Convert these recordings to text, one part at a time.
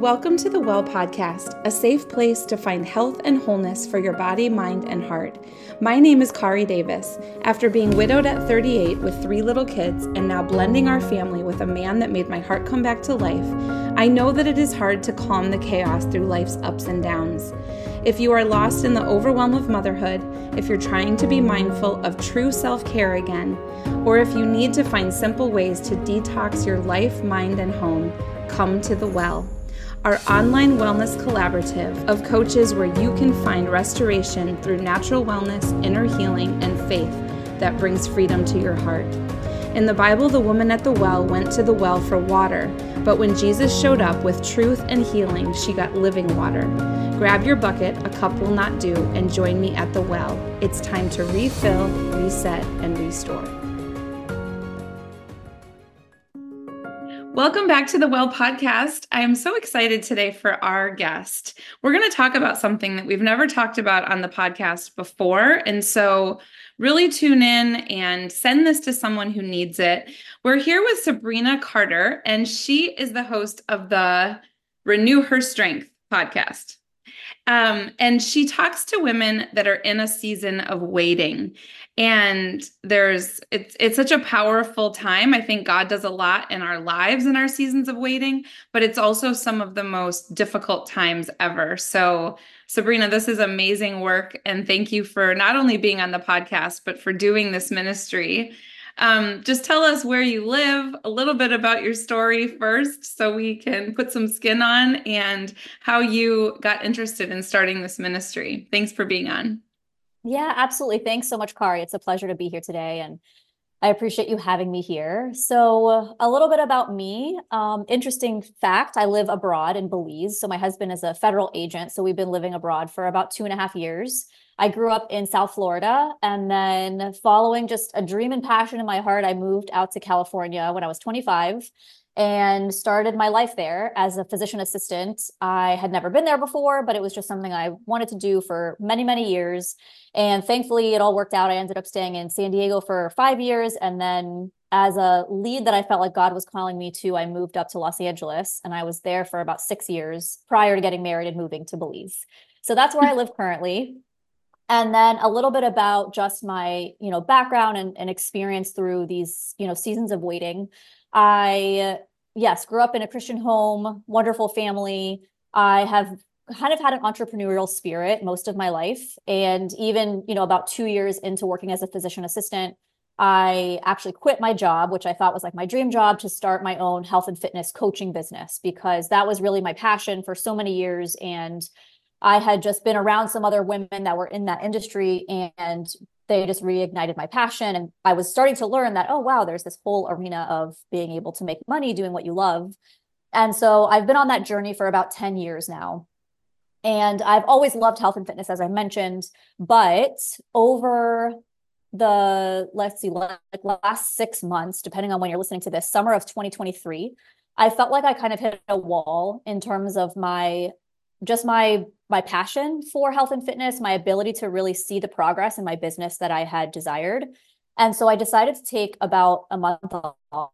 Welcome to the Well Podcast, a safe place to find health and wholeness for your body, mind, and heart. My name is Kari Davis. After being widowed at 38 with three little kids and now blending our family with a man that made my heart come back to life, I know that it is hard to calm the chaos through life's ups and downs. If you are lost in the overwhelm of motherhood, if you're trying to be mindful of true self care again, or if you need to find simple ways to detox your life, mind, and home, come to the well our online wellness collaborative of coaches where you can find restoration through natural wellness, inner healing, and faith that brings freedom to your heart. In the Bible, the woman at the well went to the well for water, but when Jesus showed up with truth and healing, she got living water. Grab your bucket, a cup will not do, and join me at the well. It's time to refill, reset, and restore. Welcome back to the Well Podcast. I am so excited today for our guest. We're going to talk about something that we've never talked about on the podcast before. And so, really tune in and send this to someone who needs it. We're here with Sabrina Carter, and she is the host of the Renew Her Strength podcast. Um, and she talks to women that are in a season of waiting. And there's it's it's such a powerful time. I think god does a lot in our lives in our seasons of waiting but it's also some of the most difficult times ever. So sabrina this is amazing work. And thank you for not only being on the podcast but for doing this ministry um, just tell us where you live a little bit about your story first so we can put some skin on and how you got interested in starting this ministry thanks for being on yeah, absolutely. Thanks so much, Kari. It's a pleasure to be here today. And I appreciate you having me here. So, a little bit about me. Um, interesting fact I live abroad in Belize. So, my husband is a federal agent. So, we've been living abroad for about two and a half years. I grew up in South Florida. And then, following just a dream and passion in my heart, I moved out to California when I was 25 and started my life there as a physician assistant. I had never been there before, but it was just something I wanted to do for many, many years. And thankfully, it all worked out. I ended up staying in San Diego for five years. And then, as a lead that I felt like God was calling me to, I moved up to Los Angeles and I was there for about six years prior to getting married and moving to Belize. So that's where I live currently. And then a little bit about just my, you know, background and, and experience through these, you know, seasons of waiting. I, yes, grew up in a Christian home, wonderful family. I have kind of had an entrepreneurial spirit most of my life. And even, you know, about two years into working as a physician assistant, I actually quit my job, which I thought was like my dream job to start my own health and fitness coaching business because that was really my passion for so many years. And I had just been around some other women that were in that industry and they just reignited my passion. And I was starting to learn that, oh, wow, there's this whole arena of being able to make money doing what you love. And so I've been on that journey for about 10 years now. And I've always loved health and fitness, as I mentioned. But over the, let's see, like last six months, depending on when you're listening to this, summer of 2023, I felt like I kind of hit a wall in terms of my just my my passion for health and fitness, my ability to really see the progress in my business that I had desired. And so I decided to take about a month off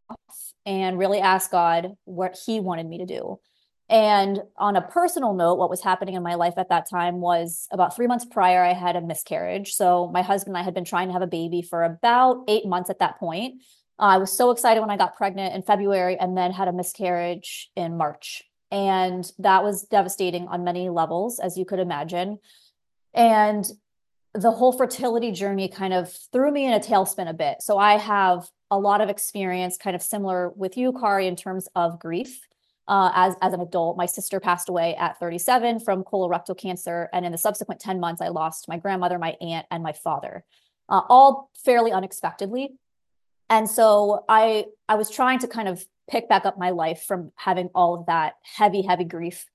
and really ask God what he wanted me to do. And on a personal note, what was happening in my life at that time was about three months prior, I had a miscarriage. So my husband and I had been trying to have a baby for about eight months at that point. Uh, I was so excited when I got pregnant in February and then had a miscarriage in March. And that was devastating on many levels, as you could imagine. And the whole fertility journey kind of threw me in a tailspin a bit. So I have a lot of experience, kind of similar with you, Kari, in terms of grief. Uh, as as an adult, my sister passed away at 37 from colorectal cancer, and in the subsequent 10 months, I lost my grandmother, my aunt, and my father, uh, all fairly unexpectedly. And so I I was trying to kind of pick back up my life from having all of that heavy, heavy grief.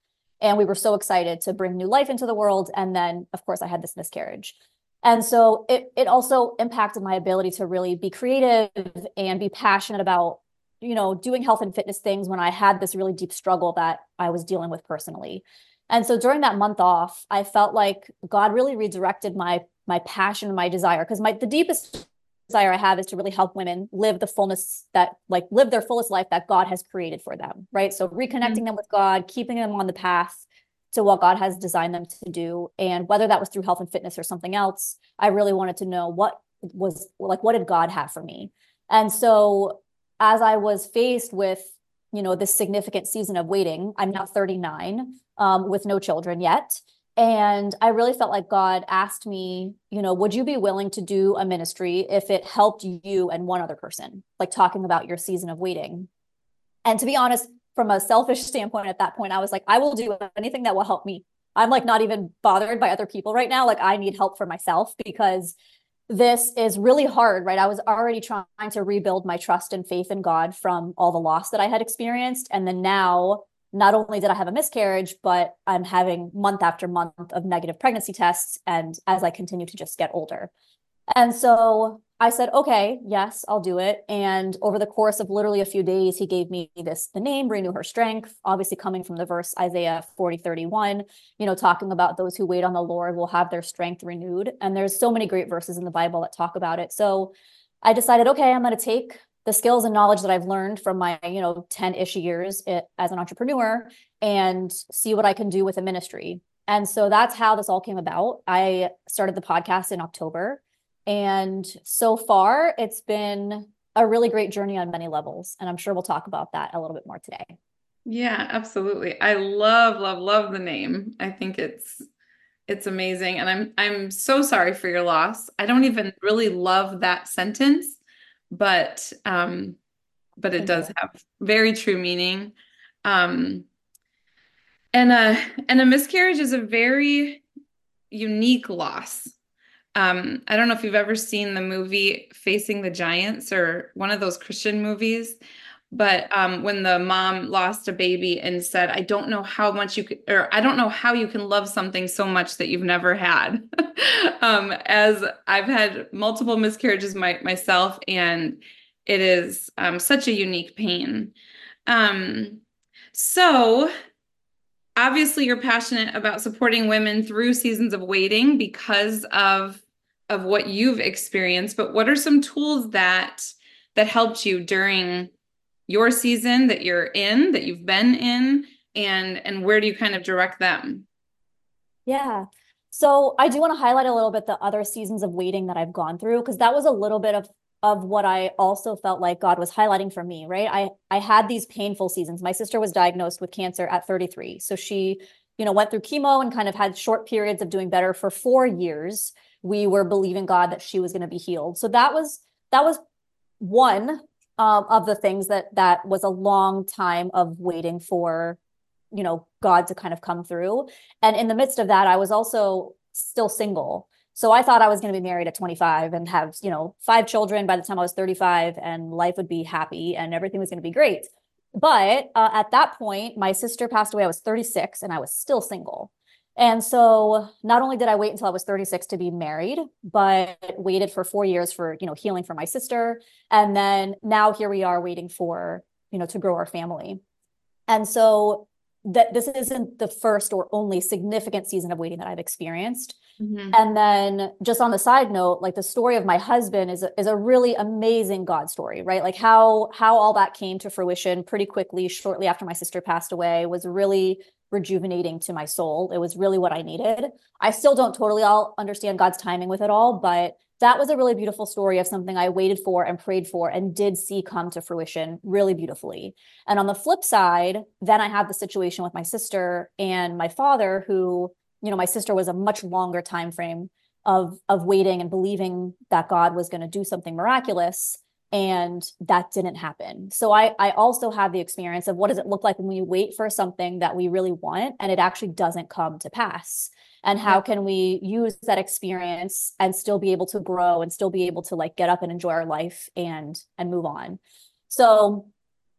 And we were so excited to bring new life into the world. And then, of course, I had this miscarriage. And so it, it also impacted my ability to really be creative and be passionate about, you know, doing health and fitness things when I had this really deep struggle that I was dealing with personally. And so during that month off, I felt like God really redirected my my passion and my desire because my the deepest desire I have is to really help women live the fullness that like live their fullest life that God has created for them, right? So reconnecting mm-hmm. them with God, keeping them on the path to what God has designed them to do. And whether that was through health and fitness or something else, I really wanted to know what was like, what did God have for me? And so as I was faced with, you know, this significant season of waiting, I'm now 39 um, with no children yet. And I really felt like God asked me, you know, would you be willing to do a ministry if it helped you and one other person, like talking about your season of waiting? And to be honest, from a selfish standpoint at that point, I was like, I will do anything that will help me. I'm like not even bothered by other people right now. Like I need help for myself because this is really hard, right? I was already trying to rebuild my trust and faith in God from all the loss that I had experienced. And then now, not only did I have a miscarriage, but I'm having month after month of negative pregnancy tests. And as I continue to just get older. And so I said, okay, yes, I'll do it. And over the course of literally a few days, he gave me this the name, renew her strength, obviously coming from the verse Isaiah 40, 31, you know, talking about those who wait on the Lord will have their strength renewed. And there's so many great verses in the Bible that talk about it. So I decided, okay, I'm going to take the skills and knowledge that I've learned from my, you know, 10-ish years as an entrepreneur and see what I can do with a ministry. And so that's how this all came about. I started the podcast in October and so far, it's been a really great journey on many levels. And I'm sure we'll talk about that a little bit more today. Yeah, absolutely. I love, love, love the name. I think it's it's amazing. And I'm I'm so sorry for your loss. I don't even really love that sentence, but um, but it does have very true meaning. Um and a and a miscarriage is a very unique loss. Um, I don't know if you've ever seen the movie Facing the Giants or one of those Christian movies, but um, when the mom lost a baby and said, I don't know how much you could, or I don't know how you can love something so much that you've never had. um, as I've had multiple miscarriages my, myself, and it is um, such a unique pain. Um, so obviously you're passionate about supporting women through seasons of waiting because of of what you've experienced but what are some tools that that helped you during your season that you're in that you've been in and and where do you kind of direct them yeah so i do want to highlight a little bit the other seasons of waiting that i've gone through because that was a little bit of of what I also felt like God was highlighting for me, right? I I had these painful seasons. My sister was diagnosed with cancer at 33. So she, you know, went through chemo and kind of had short periods of doing better for 4 years. We were believing God that she was going to be healed. So that was that was one um, of the things that that was a long time of waiting for you know God to kind of come through. And in the midst of that, I was also still single. So I thought I was going to be married at 25 and have, you know, five children by the time I was 35 and life would be happy and everything was going to be great. But uh, at that point, my sister passed away. I was 36 and I was still single. And so not only did I wait until I was 36 to be married, but waited for 4 years for, you know, healing for my sister and then now here we are waiting for, you know, to grow our family. And so that this isn't the first or only significant season of waiting that I've experienced. Mm-hmm. And then just on the side note, like the story of my husband is a, is a really amazing God story, right? Like how how all that came to fruition pretty quickly shortly after my sister passed away was really rejuvenating to my soul. It was really what I needed. I still don't totally all understand God's timing with it all, but that was a really beautiful story of something I waited for and prayed for and did see come to fruition really beautifully. And on the flip side, then I had the situation with my sister and my father who, you know, my sister was a much longer time frame of of waiting and believing that God was going to do something miraculous and that didn't happen. So I I also have the experience of what does it look like when we wait for something that we really want and it actually doesn't come to pass? And how can we use that experience and still be able to grow and still be able to like get up and enjoy our life and and move on? So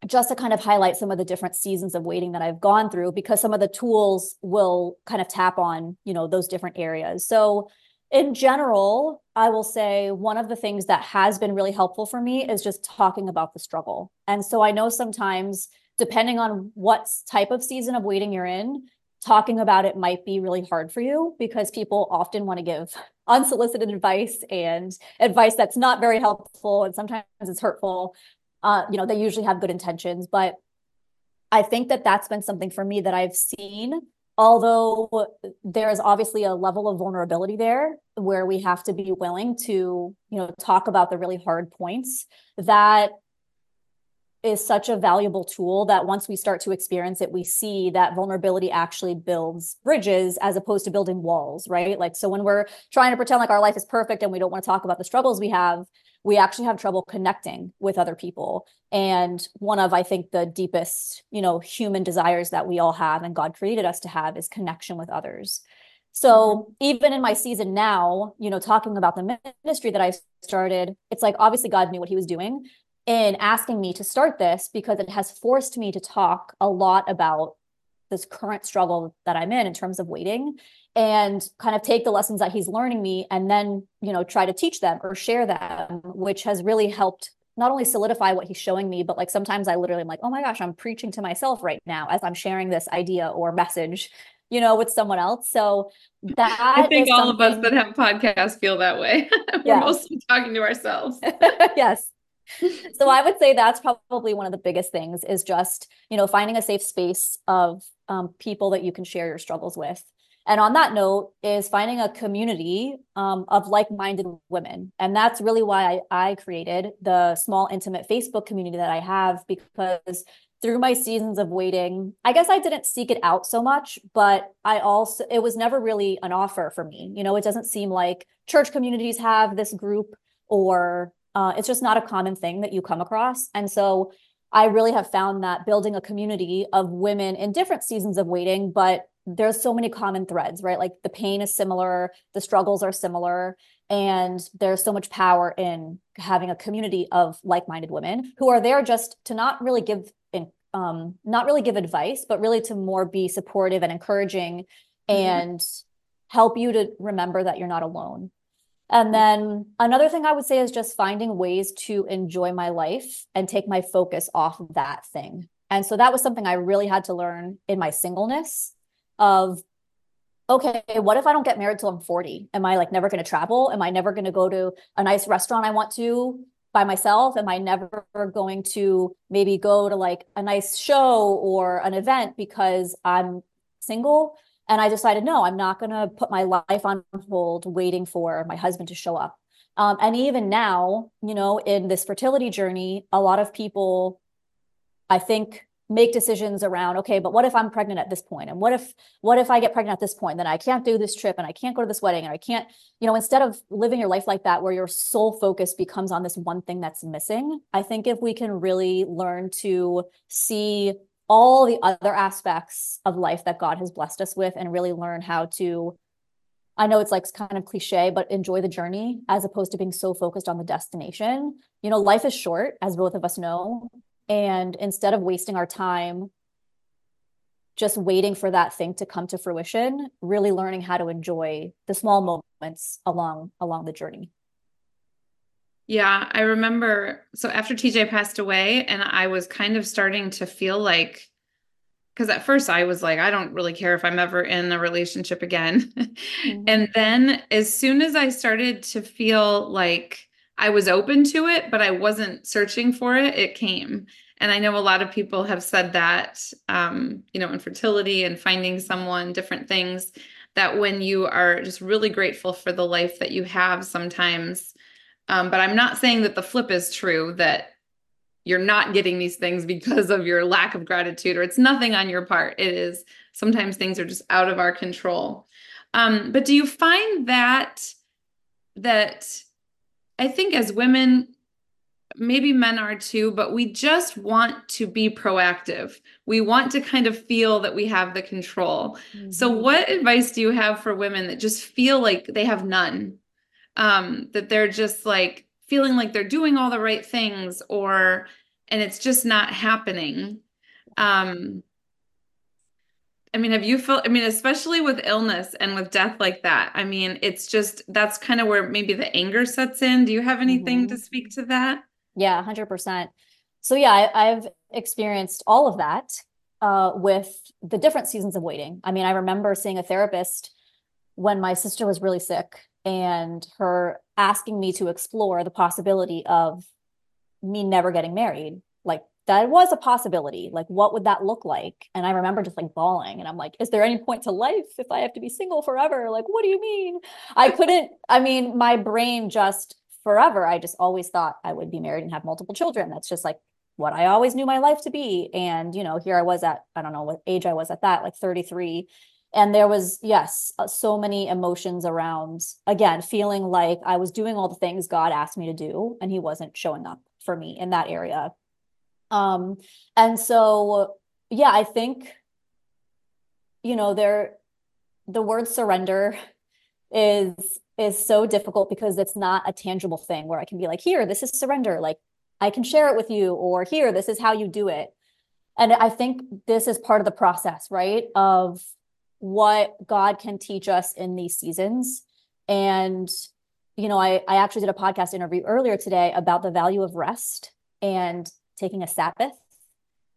just to kind of highlight some of the different seasons of waiting that I've gone through because some of the tools will kind of tap on you know those different areas. So in general I will say one of the things that has been really helpful for me is just talking about the struggle and so I know sometimes depending on what type of season of waiting you're in talking about it might be really hard for you because people often want to give unsolicited advice and advice that's not very helpful and sometimes it's hurtful. Uh, you know, they usually have good intentions, but I think that that's been something for me that I've seen. Although there is obviously a level of vulnerability there where we have to be willing to, you know, talk about the really hard points that is such a valuable tool that once we start to experience it, we see that vulnerability actually builds bridges as opposed to building walls, right? Like, so when we're trying to pretend like our life is perfect and we don't want to talk about the struggles we have, we actually have trouble connecting with other people. And one of, I think, the deepest, you know, human desires that we all have and God created us to have is connection with others. So mm-hmm. even in my season now, you know, talking about the ministry that I started, it's like obviously God knew what he was doing, in asking me to start this because it has forced me to talk a lot about this current struggle that I'm in in terms of waiting and kind of take the lessons that he's learning me and then, you know, try to teach them or share them, which has really helped not only solidify what he's showing me, but like sometimes I literally am like, oh my gosh, I'm preaching to myself right now as I'm sharing this idea or message, you know, with someone else. So that I think all of us that have podcasts feel that way. We're yeah. mostly talking to ourselves. yes so I would say that's probably one of the biggest things is just, you know, finding a safe space of um, people that you can share your struggles with. And on that note, is finding a community um, of like-minded women, and that's really why I, I created the small, intimate Facebook community that I have because through my seasons of waiting, I guess I didn't seek it out so much, but I also it was never really an offer for me. You know, it doesn't seem like church communities have this group or uh, it's just not a common thing that you come across. And so I really have found that building a community of women in different seasons of waiting, but there's so many common threads, right? Like the pain is similar, the struggles are similar, and there's so much power in having a community of like-minded women who are there just to not really give in, um, not really give advice, but really to more be supportive and encouraging mm-hmm. and help you to remember that you're not alone. And then another thing I would say is just finding ways to enjoy my life and take my focus off of that thing. And so that was something I really had to learn in my singleness of okay, what if I don't get married till I'm 40? Am I like never going to travel? Am I never going to go to a nice restaurant I want to by myself? Am I never going to maybe go to like a nice show or an event because I'm single? And I decided, no, I'm not going to put my life on hold waiting for my husband to show up. Um, and even now, you know, in this fertility journey, a lot of people, I think, make decisions around okay but what if i'm pregnant at this point and what if what if i get pregnant at this point then i can't do this trip and i can't go to this wedding and i can't you know instead of living your life like that where your sole focus becomes on this one thing that's missing i think if we can really learn to see all the other aspects of life that God has blessed us with and really learn how to I know it's like kind of cliche, but enjoy the journey as opposed to being so focused on the destination. You know, life is short, as both of us know. And instead of wasting our time just waiting for that thing to come to fruition, really learning how to enjoy the small moments along along the journey. Yeah, I remember. So after TJ passed away, and I was kind of starting to feel like, because at first I was like, I don't really care if I'm ever in a relationship again. Mm-hmm. and then as soon as I started to feel like I was open to it, but I wasn't searching for it, it came. And I know a lot of people have said that, um, you know, infertility and finding someone, different things, that when you are just really grateful for the life that you have, sometimes um, but I'm not saying that the flip is true, that you're not getting these things because of your lack of gratitude or it's nothing on your part. It is sometimes things are just out of our control. Um, but do you find that that I think as women, maybe men are too, but we just want to be proactive. We want to kind of feel that we have the control. Mm-hmm. So, what advice do you have for women that just feel like they have none? Um, that they're just like feeling like they're doing all the right things or and it's just not happening um i mean have you felt i mean especially with illness and with death like that i mean it's just that's kind of where maybe the anger sets in do you have anything mm-hmm. to speak to that yeah 100% so yeah I, i've experienced all of that uh, with the different seasons of waiting. I mean, I remember seeing a therapist when my sister was really sick and her asking me to explore the possibility of me never getting married. Like that was a possibility. Like, what would that look like? And I remember just like bawling. And I'm like, is there any point to life if I have to be single forever? Like, what do you mean? I couldn't, I mean, my brain just forever, I just always thought I would be married and have multiple children. That's just like what I always knew my life to be. And, you know, here I was at, I don't know what age I was at that, like 33. And there was, yes, uh, so many emotions around, again, feeling like I was doing all the things God asked me to do and He wasn't showing up for me in that area. Um, and so, yeah, I think, you know, there, the word surrender is is so difficult because it's not a tangible thing where I can be like, here, this is surrender. Like I can share it with you, or here, this is how you do it. And I think this is part of the process, right? Of what God can teach us in these seasons. And, you know, I, I actually did a podcast interview earlier today about the value of rest and taking a Sabbath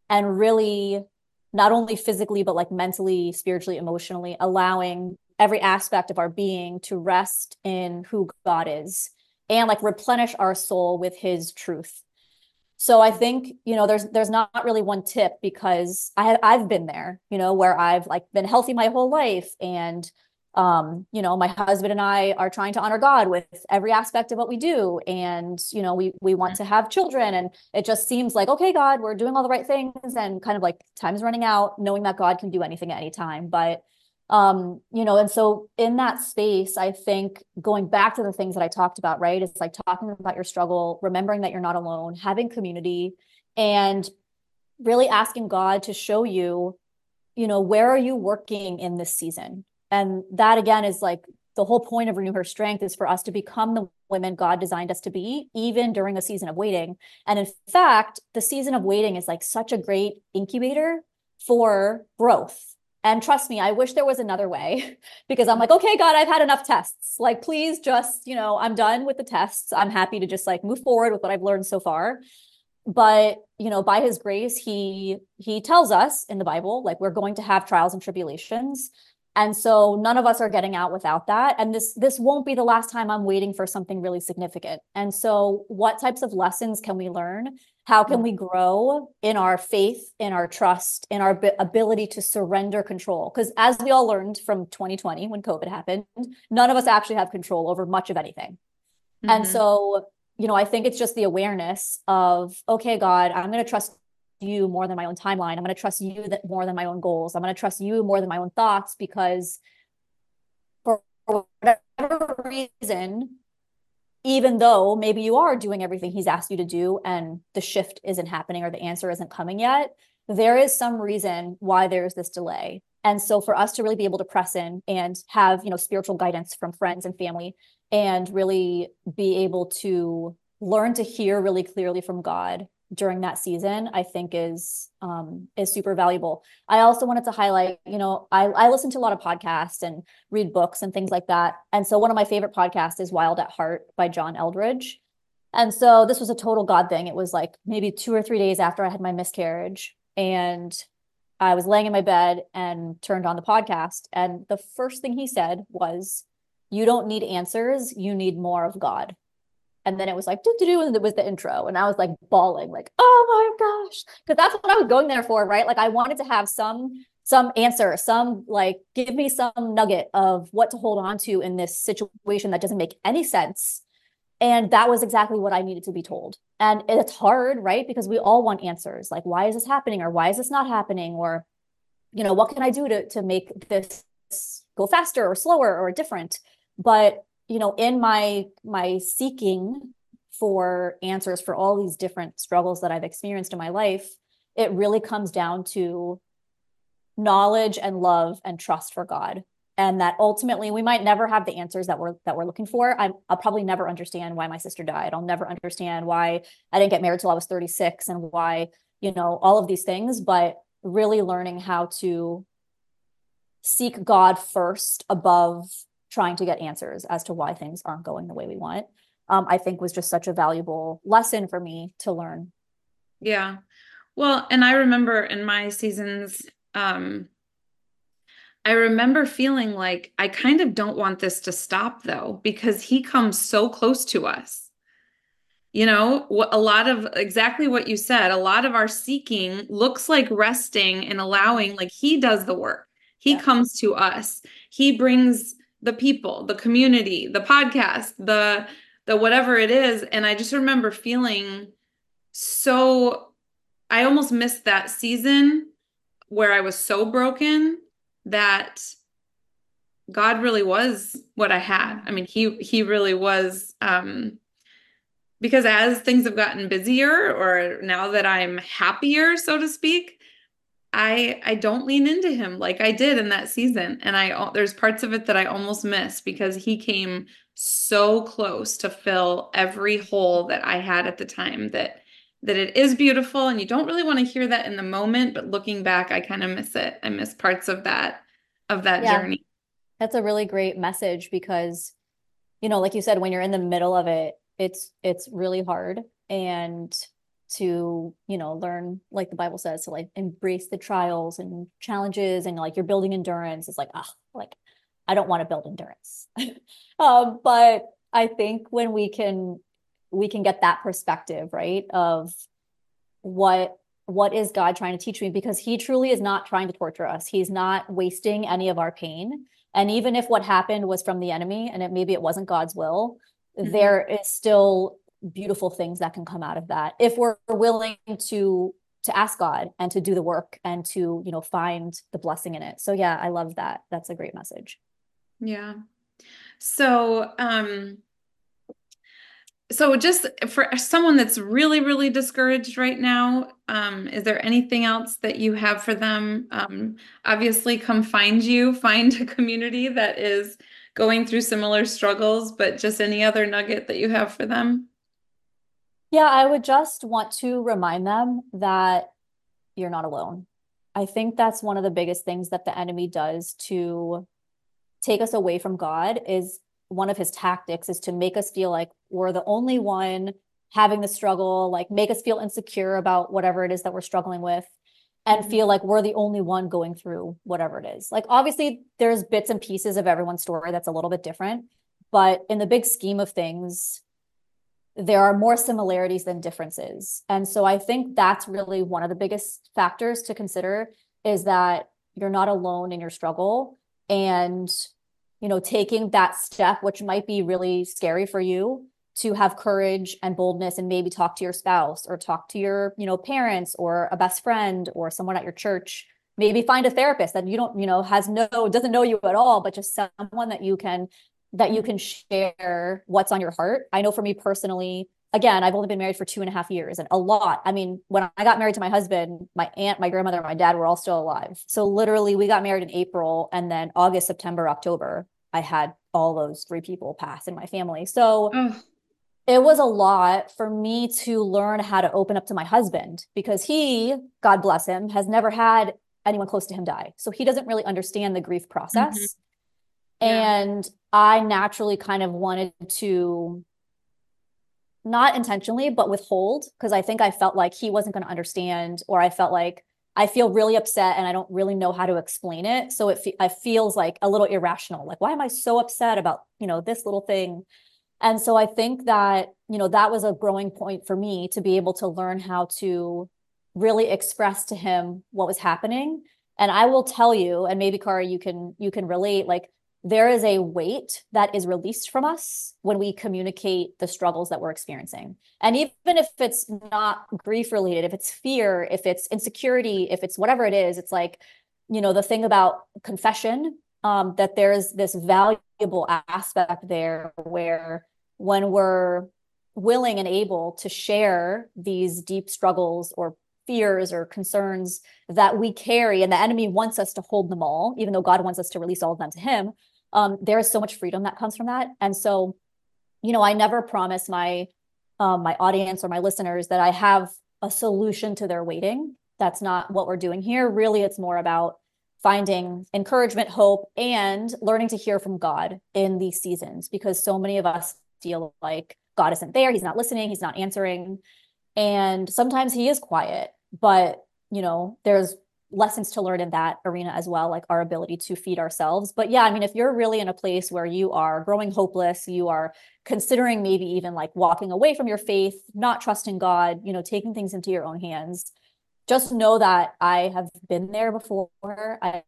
and really not only physically, but like mentally, spiritually, emotionally, allowing every aspect of our being to rest in who God is and like replenish our soul with his truth. So I think, you know, there's there's not really one tip because I have I've been there, you know, where I've like been healthy my whole life and um, you know, my husband and I are trying to honor God with every aspect of what we do. And, you know, we we want to have children. And it just seems like, okay, God, we're doing all the right things and kind of like time is running out, knowing that God can do anything at any time. But um you know and so in that space i think going back to the things that i talked about right it's like talking about your struggle remembering that you're not alone having community and really asking god to show you you know where are you working in this season? And that again is like the whole point of renew her strength is for us to become the women god designed us to be even during a season of waiting. And in fact the season of waiting is like such a great incubator for growth and trust me, I wish there was another way because I'm mm-hmm. like, okay, God, I've had enough tests. Like, please just, you know, I'm done with the tests. I'm happy to just like move forward with what I've learned so far. But, you know, by his grace, he he tells us in the Bible, like we're going to have trials and tribulations. And so none of us are getting out without that. And this this won't be the last time I'm waiting for something really significant. And so what types of lessons can we learn? How can we grow in our faith, in our trust, in our ability to surrender control? Because as we all learned from 2020 when COVID happened, none of us actually have control over much of anything. Mm-hmm. And so, you know, I think it's just the awareness of, okay, God, I'm going to trust you more than my own timeline. I'm going to trust you that more than my own goals. I'm going to trust you more than my own thoughts because for whatever reason, even though maybe you are doing everything he's asked you to do and the shift isn't happening or the answer isn't coming yet, there is some reason why there's this delay. And so for us to really be able to press in and have, you know, spiritual guidance from friends and family and really be able to learn to hear really clearly from God during that season i think is um is super valuable. I also wanted to highlight you know i i listen to a lot of podcasts and read books and things like that. And so one of my favorite podcasts is wild at heart by john eldredge. And so this was a total god thing. It was like maybe two or three days after i had my miscarriage and i was laying in my bed and turned on the podcast. And the first thing he said was you don't need answers. You need more of god and then it was like do do do and it was the intro. And i was like bawling like oh my gosh. Because that's what i was going there for right? Like i wanted to have some some answer some like give me some nugget of what to hold on to in this situation that doesn't make any sense. And that was exactly what i needed to be told. And it's hard right? Because we all want answers like why is this happening? or why is this not happening? or you know what can i do to to make this go faster or slower or different? But you know in my my seeking for answers for all these different struggles that i've experienced in my life it really comes down to knowledge and love and trust for god. And that ultimately we might never have the answers that we're that we're looking for. I will probably never understand why my sister died. I'll never understand why i didn't get married till i was 36 and why you know all of these things but really learning how to seek god first above trying to get answers as to why things aren't going the way we want um, i think was just such a valuable lesson for me to learn yeah Well, and I remember in my seasons, um, I remember feeling like I kind of don't want this to stop though, because he comes so close to us. You know, a lot of exactly what you said, a lot of our seeking looks like resting and allowing, like he does the work. He yeah. comes to us. He brings the people, the community, the podcast, the the whatever it is. And I just remember feeling so I almost missed that season where I was so broken that God really was what I had. I mean, he he really was um because as things have gotten busier or now that I'm happier, so to speak, I I don't lean into him like I did in that season and I there's parts of it that I almost miss because he came so close to fill every hole that I had at the time that that it is beautiful and you don't really want to hear that in the moment but looking back I kind of miss it. I miss parts of that of that yeah. journey. That's a really great message because you know like you said when you're in the middle of it it's it's really hard and to you know learn like the bible says to like embrace the trials and challenges and like you're building endurance. It's like ah like i don't want to build endurance. Um, but i think when we can we can get that perspective right of what what is god trying to teach me? Because he truly is not trying to torture us. He's not wasting any of our pain. And even if what happened was from the enemy and it maybe it wasn't god's will mm-hmm. there is still beautiful things that can come out of that if we're willing to to ask God and to do the work and to you know find the blessing in it. So yeah, I love that. That's a great message. Yeah. So um so just for someone that's really really discouraged right now um, is there anything else that you have for them um, obviously come find you find a community that is going through similar struggles but just any other nugget that you have for them yeah, I would just want to remind them that you're not alone. I think that's one of the biggest things that the enemy does to take us away from God is one of his tactics is to make us feel like we're the only one having the struggle, like make us feel insecure about whatever it is that we're struggling with and mm-hmm. feel like we're the only one going through whatever it is. Like obviously there's bits and pieces of everyone's story that's a little bit different, but in the big scheme of things, there are more similarities than differences. And so I think that's really one of the biggest factors to consider is that you're not alone in your struggle and you know taking that step which might be really scary for you to have courage and boldness and maybe talk to your spouse or talk to your you know parents or a best friend or someone at your church maybe find a therapist that you don't you know has no doesn't know you at all but just someone that you can that you can share what's on your heart. I know for me personally, again, I've only been married for two and a half years and a lot. I mean, when I got married to my husband, my aunt, my grandmother, my dad were all still alive. So literally, we got married in April and then August, September, October, I had all those three people pass in my family. So it was a lot for me to learn how to open up to my husband because he, God bless him, has never had anyone close to him die. So he doesn't really understand the grief process. Mm-hmm. And I naturally kind of wanted to not intentionally, but withhold because I think I felt like he wasn't going to understand, or I felt like I feel really upset and I don't really know how to explain it. So it, fe- feels like a little irrational. Like, why am I so upset about, you know, this little thing? And so I think that, you know, that was a growing point for me to be able to learn how to really express to him what was happening. And I will tell you, and maybe Kari, you can you can relate, like there is a weight that is released from us when we communicate the struggles that we're experiencing. And even if it's not grief related, if it's fear, if it's insecurity, if it's whatever it is, it's like, you know, the thing about confession, um, that there's this valuable aspect there where when we're willing and able to share these deep struggles or fears or concerns that we carry and the enemy wants us to hold them all even though god wants us to release all of them to him um, there is so much freedom that comes from that. And so, you know, I never promise my um, my audience or my listeners that I have a solution to their waiting. That's not what we're doing here. Really, it's more about finding encouragement, hope, and learning to hear from God in these seasons because so many of us feel like God isn't there, He's not listening, He's not answering. And sometimes He is quiet, but you know, there's lessons to learn in that arena as well, like our ability to feed ourselves. But yeah, I mean, if you're really in a place where you are growing hopeless, you are considering maybe even like walking away from your faith, not trusting God, you know, taking things into your own hands, just know that I have been there before. I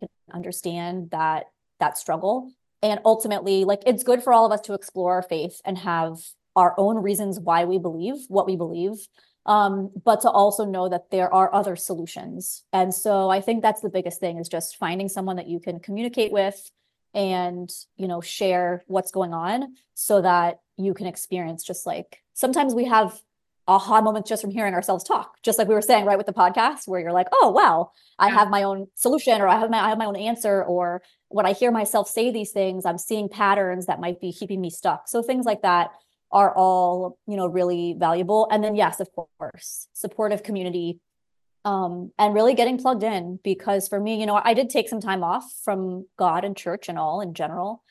can understand that that struggle. And ultimately, like it's good for all of us to explore our faith and have our own reasons why we believe what we believe um, but to also know that there are other solutions. And so I think that's the biggest thing is just finding someone that you can communicate with and, you know, share what's going on so that you can experience just like sometimes we have aha moments just from hearing ourselves talk, just like we were saying, right, with the podcast, where you're like, oh, wow, I have my own solution or I have my, I have my own answer. Or when I hear myself say these things, I'm seeing patterns that might be keeping me stuck. So things like that are all you know really valuable. And then yes of course supportive community um, and really getting plugged in because for me you know i did take some time off from god and church and all in general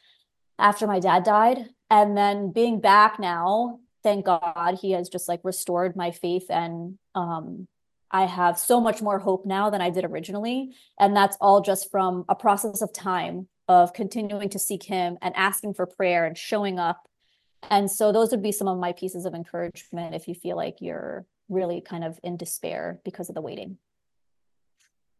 after my dad died. And then being back now thank god he has just like restored my faith and um, i have so much more hope now than i did originally. And that's all just from a process of time of continuing to seek him and asking for prayer and showing up and so those would be some of my pieces of encouragement if you feel like you're really kind of in despair because of the waiting.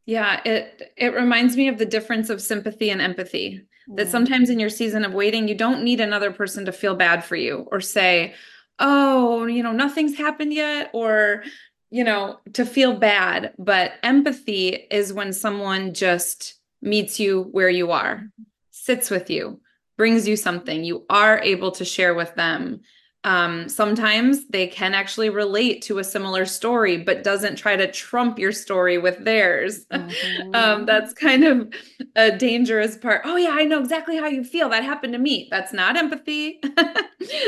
Yeah, it it reminds me of the difference of sympathy and empathy. Mm. That sometimes in your season of waiting, you don't need another person to feel bad for you or say, "Oh, you know, nothing's happened yet," or you know, to feel bad. But empathy is when someone just meets you where you are, mm-hmm. sits with you, brings you something, you are able to share with them. Um, sometimes they can actually relate to a similar story, but doesn't try to trump your story with theirs. Mm-hmm. um, that's kind of a dangerous part. Oh, yeah, I know exactly how you feel. That happened to me. That's not empathy.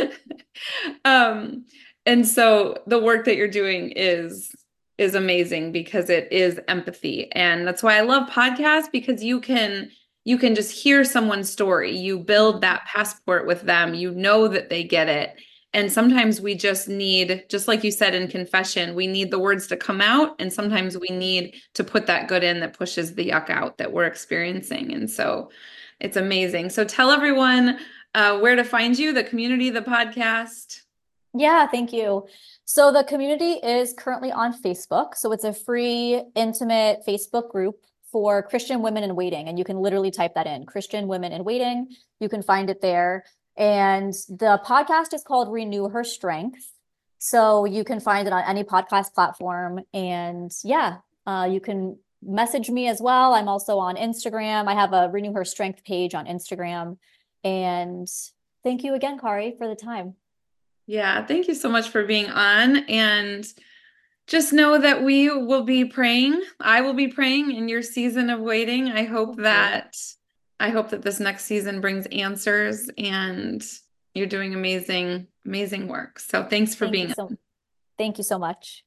um, and so the work that you're doing is is amazing because it is empathy and that's why i love podcasts because you can you can just hear someone's story. You build that passport with them. You know that they get it. And sometimes we just need, just like you said in confession, we need the words to come out. And sometimes we need to put that good in that pushes the yuck out that we're experiencing. And so it's amazing. So tell everyone uh, where to find you, the community, the podcast. Yeah, thank you. So the community is currently on Facebook. So it's a free, intimate Facebook group for Christian women in waiting. And you can literally type that in Christian women in waiting. You can find it there. And the podcast is called Renew Her Strength. So you can find it on any podcast platform. And yeah, uh, you can message me as well. I'm also on Instagram. I have a Renew Her Strength page on Instagram. And thank you again, Kari, for the time. Yeah, thank you so much for being on. And just know that we will be praying. I will be praying in your season of waiting. I hope that I hope that this next season brings answers and you're doing amazing amazing work. So thanks for Thank being so, Thank you so much.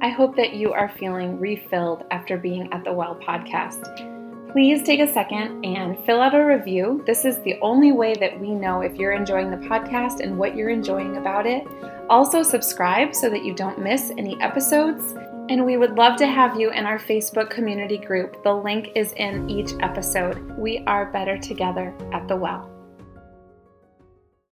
I hope that you are feeling refilled after being at the Well podcast please take a second and fill out a review. This is the only way that we know if you're enjoying the podcast and what you're enjoying about it. Also, subscribe so that you don't miss any episodes. And we would love to have you in our Facebook community group. The link is in each episode. We are better together at the well.